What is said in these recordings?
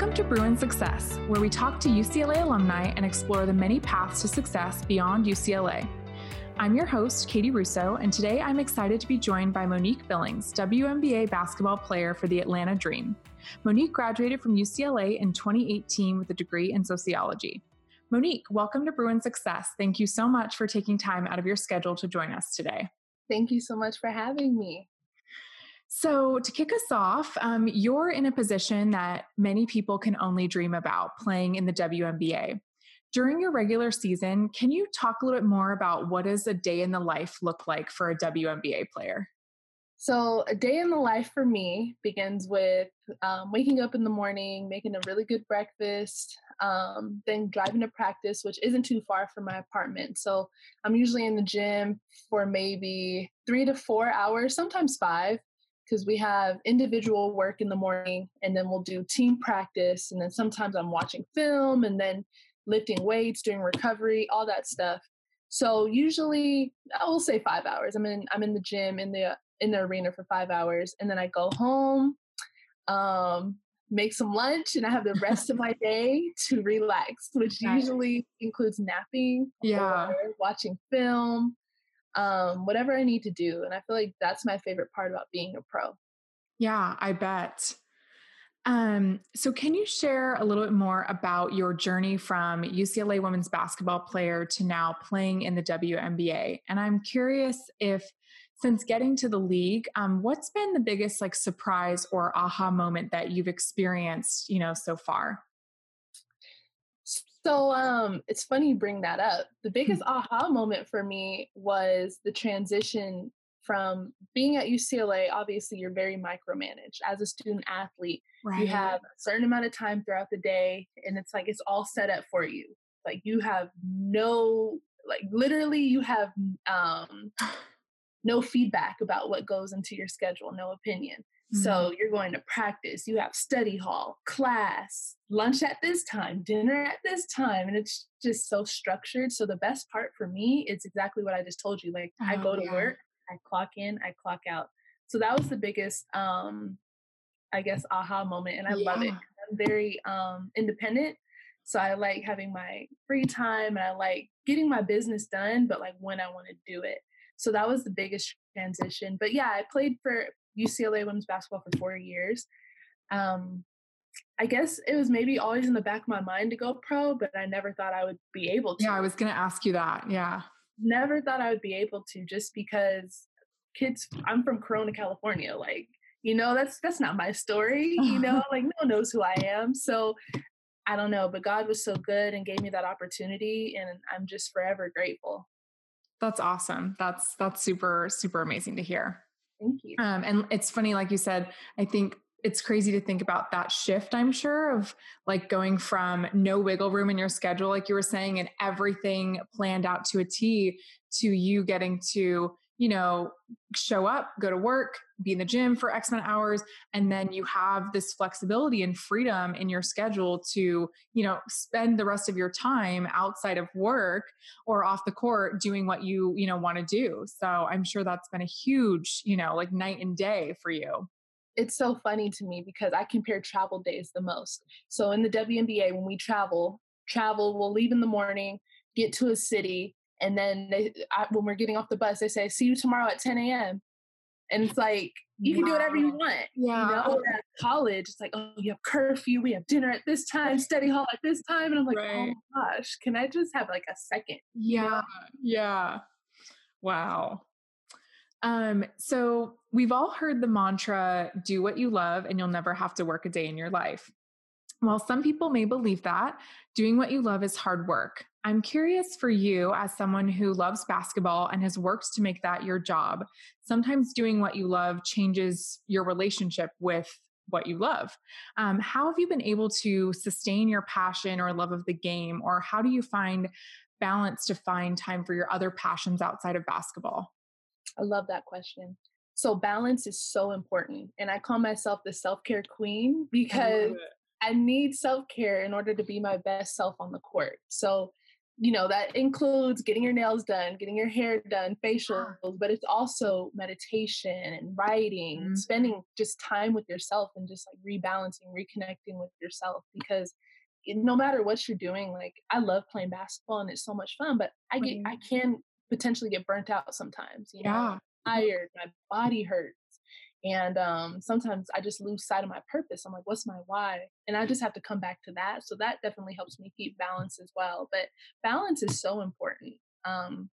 Welcome to Bruin Success, where we talk to UCLA alumni and explore the many paths to success beyond UCLA. I'm your host, Katie Russo, and today I'm excited to be joined by Monique Billings, WNBA basketball player for the Atlanta Dream. Monique graduated from UCLA in 2018 with a degree in sociology. Monique, welcome to Bruin Success. Thank you so much for taking time out of your schedule to join us today. Thank you so much for having me. So, to kick us off, um, you're in a position that many people can only dream about playing in the WNBA. During your regular season, can you talk a little bit more about what does a day in the life look like for a WNBA player? So, a day in the life for me begins with um, waking up in the morning, making a really good breakfast, um, then driving to practice, which isn't too far from my apartment. So, I'm usually in the gym for maybe three to four hours, sometimes five because we have individual work in the morning and then we'll do team practice and then sometimes I'm watching film and then lifting weights, doing recovery, all that stuff. So usually I will say 5 hours. I'm in I'm in the gym in the in the arena for 5 hours and then I go home um make some lunch and I have the rest of my day to relax, which usually includes napping yeah. watching film um, whatever I need to do. And I feel like that's my favorite part about being a pro. Yeah, I bet. Um, so, can you share a little bit more about your journey from UCLA women's basketball player to now playing in the WNBA? And I'm curious if, since getting to the league, um, what's been the biggest like surprise or aha moment that you've experienced, you know, so far? So um, it's funny you bring that up. The biggest aha moment for me was the transition from being at UCLA. Obviously, you're very micromanaged as a student athlete. Right. You have a certain amount of time throughout the day, and it's like it's all set up for you. Like you have no, like literally, you have um, no feedback about what goes into your schedule, no opinion. Mm-hmm. So you're going to practice, you have study hall, class, lunch at this time, dinner at this time, and it's just so structured. So the best part for me is exactly what I just told you. Like oh, I go to yeah. work, I clock in, I clock out. So that was the biggest um I guess aha moment and I yeah. love it. I'm very um independent. So I like having my free time and I like getting my business done, but like when I want to do it. So that was the biggest transition. But yeah, I played for UCLA women's basketball for four years. Um, I guess it was maybe always in the back of my mind to go pro, but I never thought I would be able to. Yeah, I was going to ask you that. Yeah. Never thought I would be able to just because kids, I'm from Corona, California. Like, you know, that's that's not my story, you know, like no one knows who I am. So I don't know, but God was so good and gave me that opportunity and I'm just forever grateful. That's awesome. That's that's super super amazing to hear. Thank you. Um, and it's funny, like you said, I think it's crazy to think about that shift, I'm sure, of like going from no wiggle room in your schedule, like you were saying, and everything planned out to a T to you getting to, you know, show up, go to work, be in the gym for X amount of hours, and then you have this flexibility and freedom in your schedule to, you know, spend the rest of your time outside of work or off the court doing what you, you know, want to do. So I'm sure that's been a huge, you know, like night and day for you. It's so funny to me because I compare travel days the most. So in the WNBA, when we travel, travel, we'll leave in the morning, get to a city, and then they, I, when we're getting off the bus, they say, "See you tomorrow at 10 a.m." And it's like you can do whatever you want. Yeah. You know, at college, it's like, oh, you have curfew, we have dinner at this time, study hall at this time. And I'm like, oh right. oh my gosh, can I just have like a second? Yeah. Yeah. Wow. Um, so we've all heard the mantra, do what you love and you'll never have to work a day in your life. While some people may believe that, doing what you love is hard work. I'm curious for you, as someone who loves basketball and has worked to make that your job, sometimes doing what you love changes your relationship with what you love. Um, how have you been able to sustain your passion or love of the game, or how do you find balance to find time for your other passions outside of basketball? I love that question. So, balance is so important. And I call myself the self care queen because I need self care in order to be my best self on the court. So, you know that includes getting your nails done getting your hair done facials but it's also meditation and writing mm-hmm. spending just time with yourself and just like rebalancing reconnecting with yourself because no matter what you're doing like i love playing basketball and it's so much fun but i get i can potentially get burnt out sometimes you know yeah. tired my body hurts and um, sometimes I just lose sight of my purpose. I'm like, what's my why? And I just have to come back to that. So that definitely helps me keep balance as well. But balance is so important. Um,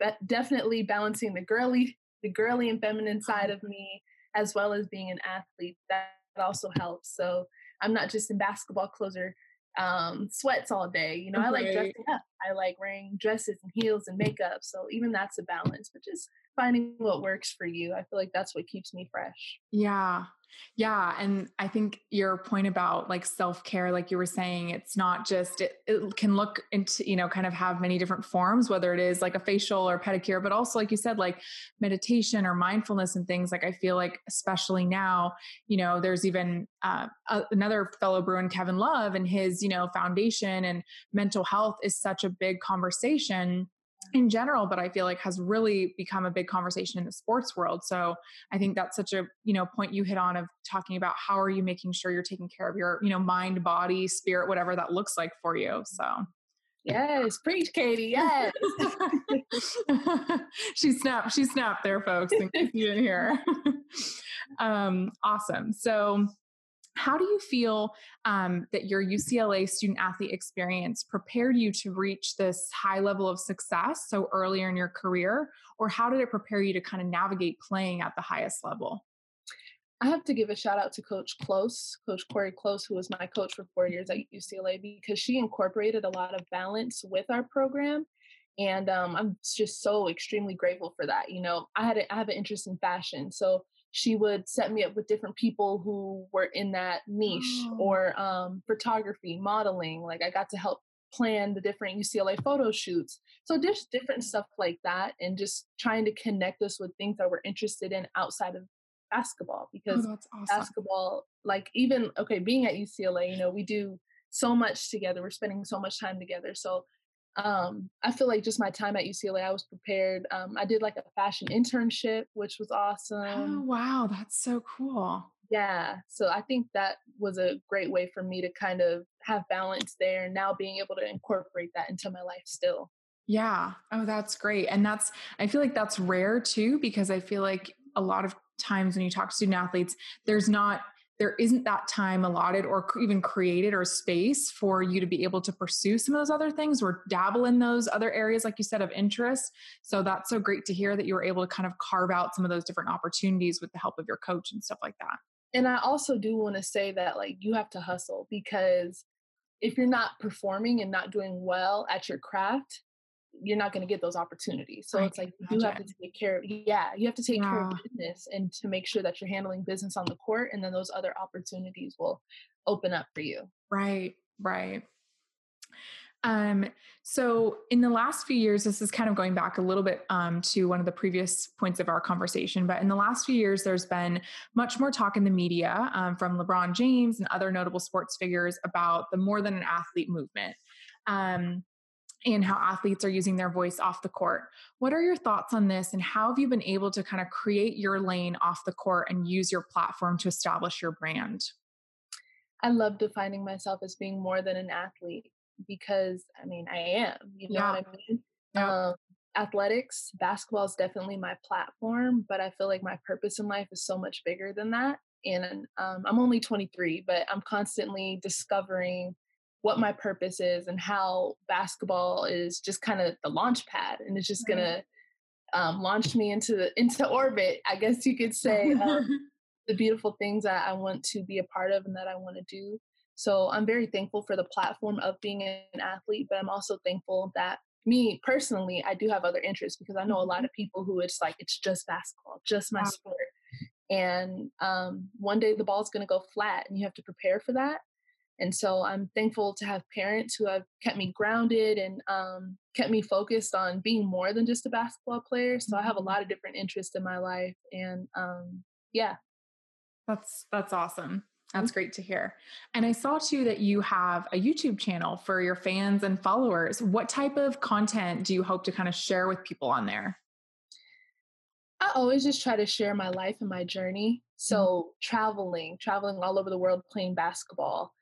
but definitely balancing the girly, the girly and feminine side of me, as well as being an athlete. That also helps. So I'm not just in basketball clothes or um, sweats all day. You know, I like dressing up. I like wearing dresses and heels and makeup. So even that's a balance, but just finding what works for you. I feel like that's what keeps me fresh. Yeah. Yeah. And I think your point about like self care, like you were saying, it's not just, it, it, can look into, you know, kind of have many different forms, whether it is like a facial or pedicure, but also, like you said, like meditation or mindfulness and things. Like I feel like, especially now, you know, there's even uh, another fellow Bruin, Kevin Love, and his, you know, foundation and mental health is such a big conversation in general but i feel like has really become a big conversation in the sports world. So i think that's such a you know point you hit on of talking about how are you making sure you're taking care of your you know mind body spirit whatever that looks like for you. So yes preach katie yes. She snapped she snapped there folks in case you didn't hear. Um awesome. So how do you feel um, that your UCLA student athlete experience prepared you to reach this high level of success so earlier in your career? Or how did it prepare you to kind of navigate playing at the highest level? I have to give a shout out to Coach Close, Coach Cori Close, who was my coach for four years at UCLA, because she incorporated a lot of balance with our program. And um, I'm just so extremely grateful for that. You know, I had a, I have an interest in fashion, so she would set me up with different people who were in that niche oh. or um, photography, modeling. Like I got to help plan the different UCLA photo shoots. So just different stuff like that, and just trying to connect us with things that we're interested in outside of basketball oh, because oh, awesome. basketball, like even okay, being at UCLA, you know, we do so much together. We're spending so much time together. So um, I feel like just my time at UCLA, I was prepared. Um, I did like a fashion internship, which was oh, awesome. Oh, wow. That's so cool. Yeah. So I think that was a great way for me to kind of have balance there and now being able to incorporate that into my life still. Yeah. Oh, that's great. And that's, I feel like that's rare too, because I feel like a lot of times when you talk to student athletes, there's not, there isn't that time allotted or even created or space for you to be able to pursue some of those other things or dabble in those other areas, like you said, of interest. So that's so great to hear that you were able to kind of carve out some of those different opportunities with the help of your coach and stuff like that. And I also do want to say that, like, you have to hustle because if you're not performing and not doing well at your craft, you're not going to get those opportunities. So I it's like you have to take care of yeah, you have to take yeah. care of business and to make sure that you're handling business on the court and then those other opportunities will open up for you. Right, right. Um, so in the last few years, this is kind of going back a little bit um, to one of the previous points of our conversation, but in the last few years, there's been much more talk in the media um, from LeBron James and other notable sports figures about the more than an athlete movement. Um, and how athletes are using their voice off the court. What are your thoughts on this, and how have you been able to kind of create your lane off the court and use your platform to establish your brand? I love defining myself as being more than an athlete because I mean, I am, you know yeah. what I mean? Yeah. Um, athletics, basketball is definitely my platform, but I feel like my purpose in life is so much bigger than that. And um, I'm only 23, but I'm constantly discovering what my purpose is and how basketball is just kind of the launch pad and it's just gonna um, launch me into the, into orbit i guess you could say um, the beautiful things that i want to be a part of and that i want to do. So i'm very thankful for the platform of being an athlete but i'm also thankful that me personally i do have other interests because i know a lot mm-hmm. of people who it's like it's just basketball just my sport. And um, one day the ball's going to go flat and you have to prepare for that and so I'm thankful to have parents who have kept me grounded and um, kept me focused on being more than just a basketball player. So I have a mm-hmm. lot of different interests in my life. And um, yeah. That's that's awesome. That's great to hear. And I saw too that you have a YouTube channel for your fans and followers. What type of content do you hope to kind of share with people on there? I always just try to share my life and my journey. So, mm-hmm. traveling, traveling all over the world playing basketball.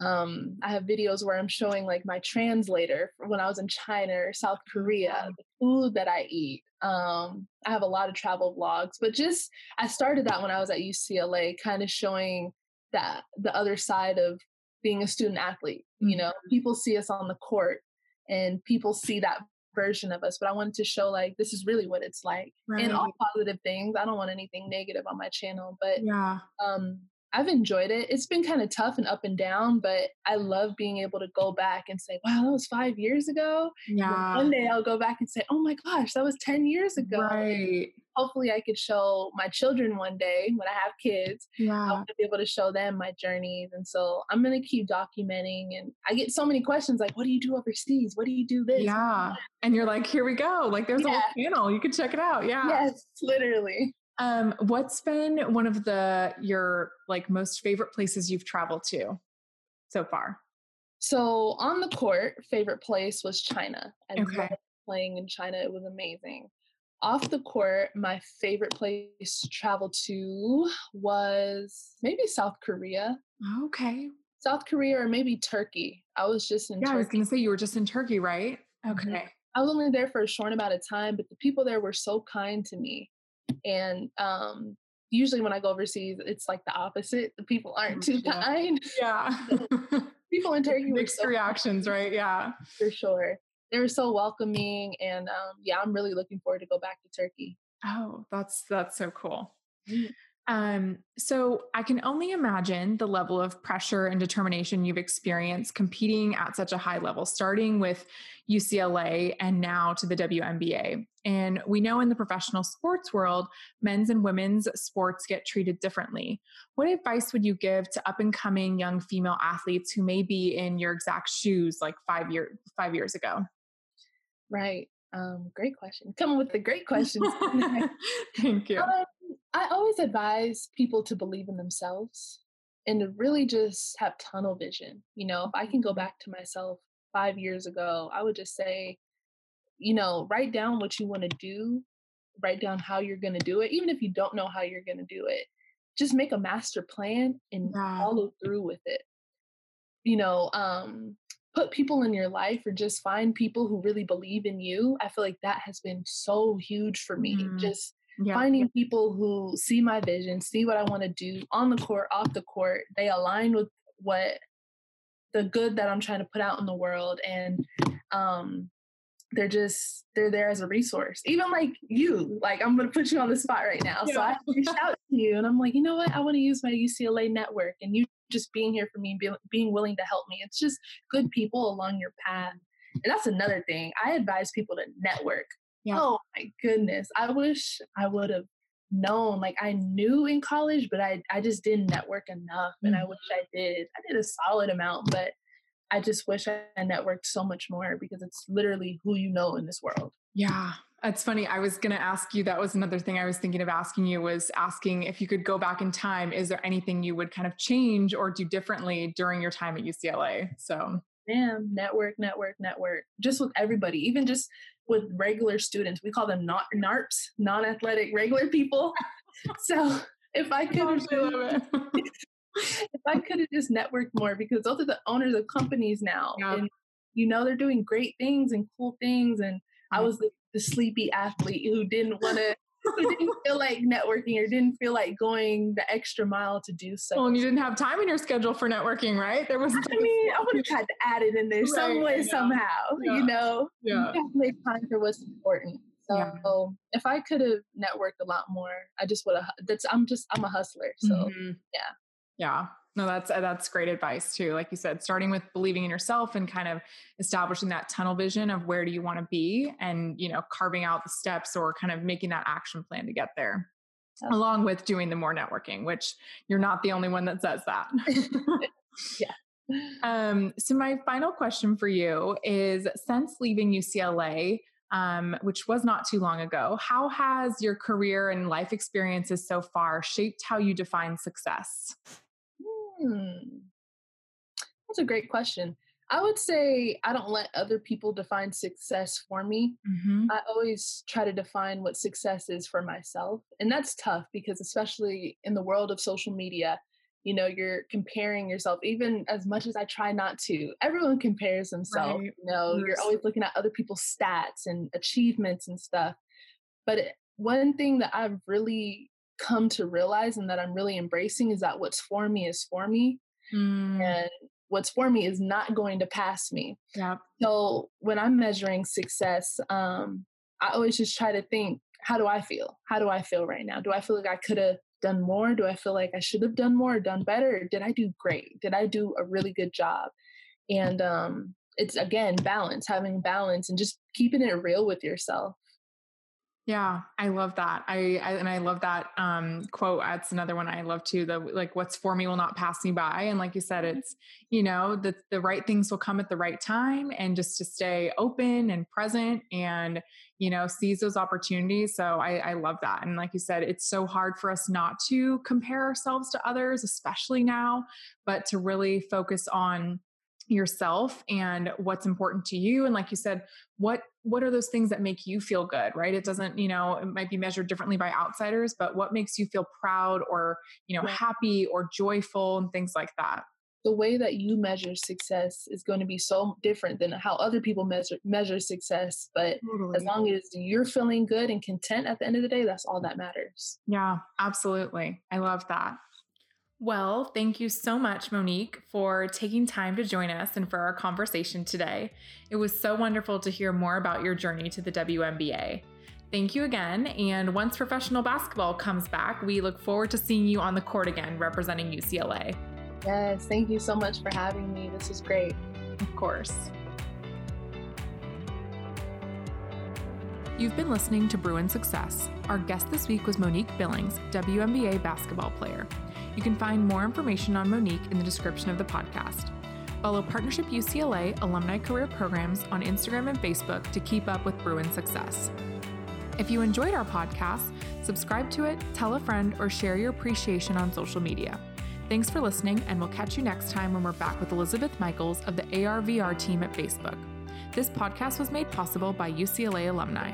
Um, I have videos where I'm showing like my translator when I was in China or South Korea, the food that I eat. Um, I have a lot of travel vlogs, but just I started that when I was at UCLA, kind of showing that the other side of being a student athlete. Mm-hmm. You know, people see us on the court and people see that version of us, but I wanted to show like this is really what it's like right. and all positive things. I don't want anything negative on my channel, but yeah. um I've enjoyed it. It's been kind of tough and up and down, but I love being able to go back and say, wow, that was five years ago. Yeah. one day I'll go back and say, oh my gosh, that was 10 years ago. Right. Hopefully I could show my children one day when I have kids. Yeah. I'll be able to show them my journeys. And so I'm going to keep documenting. And I get so many questions like, what do you do overseas? What do you do this? Yeah. And you're like, here we go. Like there's yeah. a whole channel. You can check it out. Yeah. Yes, literally. Um, what's been one of the your like most favorite places you've traveled to so far? So on the court, favorite place was China. I okay. playing in China. It was amazing. Off the court, my favorite place to travel to was maybe South Korea. Okay. South Korea or maybe Turkey. I was just in Yeah, Turkey. I was gonna say you were just in Turkey, right? Mm-hmm. Okay. Mm-hmm. I was only there for a short amount of time, but the people there were so kind to me. And um, usually when I go overseas, it's like the opposite. The people aren't too yeah. kind. Yeah. people in Turkey mixed so reactions, right? Yeah, for sure. They were so welcoming, and um, yeah, I'm really looking forward to go back to Turkey. Oh, that's that's so cool. Um, so I can only imagine the level of pressure and determination you've experienced competing at such a high level, starting with UCLA and now to the WNBA. And we know in the professional sports world, men's and women's sports get treated differently. What advice would you give to up and coming young female athletes who may be in your exact shoes like five year five years ago? Right. Um, great question. Coming with the great questions. Thank you. Um, I always advise people to believe in themselves and to really just have tunnel vision. You know, if I can go back to myself five years ago, I would just say, you know, write down what you want to do, write down how you're going to do it, even if you don't know how you're going to do it. Just make a master plan and wow. follow through with it. You know, um, put people in your life or just find people who really believe in you. I feel like that has been so huge for me. Mm. Just yeah. finding people who see my vision, see what I want to do on the court, off the court. They align with what the good that I'm trying to put out in the world. And um, they're just they're there as a resource even like you like i'm gonna put you on the spot right now yeah. so i reached out to you and i'm like you know what i want to use my ucla network and you just being here for me and being willing to help me it's just good people along your path and that's another thing i advise people to network yeah. Oh my goodness. I wish I would have known. Like I knew in college, but I, I just didn't network enough. And mm-hmm. I wish I did. I did a solid amount, but I just wish I networked so much more because it's literally who you know in this world. Yeah. That's funny. I was going to ask you, that was another thing I was thinking of asking you was asking if you could go back in time, is there anything you would kind of change or do differently during your time at UCLA? So, man, network, network, network, just with everybody, even just with regular students. We call them not NARPs, non-athletic regular people. so if I could if I could have just networked more because those are the owners of companies now. Yeah. And you know they're doing great things and cool things. And I was the, the sleepy athlete who didn't want to who didn't feel like networking or didn't feel like going the extra mile to do so. Well, and you didn't have time in your schedule for networking, right? There was. I mean, I would have had to add it in there right, some way, somehow. Yeah. You know, yeah. you have to make time for what's important. So yeah. if I could have networked a lot more, I just would have. That's I'm just I'm a hustler. So mm-hmm. yeah. Yeah. No, that's uh, that's great advice too. Like you said, starting with believing in yourself and kind of establishing that tunnel vision of where do you want to be, and you know, carving out the steps or kind of making that action plan to get there. Along with doing the more networking, which you're not the only one that says that. yeah. Um, so my final question for you is: Since leaving UCLA, um, which was not too long ago, how has your career and life experiences so far shaped how you define success? Hmm. That's a great question. I would say I don't let other people define success for me. Mm-hmm. I always try to define what success is for myself. And that's tough because, especially in the world of social media, you know, you're comparing yourself, even as much as I try not to. Everyone compares themselves. Right. You know, you're always looking at other people's stats and achievements and stuff. But it, one thing that I've really come to realize and that I'm really embracing is that what's for me is for me. Mm. And what's for me is not going to pass me. Yeah. So when I'm measuring success, um, I always just try to think, how do I feel? How do I feel right now? Do I feel like I could have done more? Do I feel like I should have done more, done better? Did I do great? Did I do a really good job? And um, it's again balance, having balance, and just keeping it real with yourself. Yeah, I love that. I, I, and I love that um, quote. That's another one I love too. The like, "What's for me will not pass me by." And like you said, mm-hmm. it's you know the the right things will come at the right time, and just to stay open and present, and you know seize those opportunities. So I, I love that. And like you said, it's so hard for us not to compare ourselves to others, especially now, but to really focus on yourself and what's important to you and like you said what what are those things that make you feel good right? It doesn't you know it might be measured differently by outsiders but what makes you feel proud or you know happy or joyful and things like that. The way that you measure success is going to be so different than how other people measure measure success but totally. as long as you're feeling good and content at the end of the day that's all that matters. Yeah absolutely. I love that well, thank you so much, Monique, for taking time to join us and for our conversation today. It was so wonderful to hear more about your journey to the WNBA. Thank you again. And once professional basketball comes back, we look forward to seeing you on the court again representing UCLA. Yes, thank you so much for having me. This is great. Of course. You've been listening to Bruin Success. Our guest this week was Monique Billings, WNBA basketball player. You can find more information on Monique in the description of the podcast. Follow Partnership UCLA alumni career programs on Instagram and Facebook to keep up with Bruin success. If you enjoyed our podcast, subscribe to it, tell a friend, or share your appreciation on social media. Thanks for listening, and we'll catch you next time when we're back with Elizabeth Michaels of the ARVR team at Facebook. This podcast was made possible by UCLA alumni.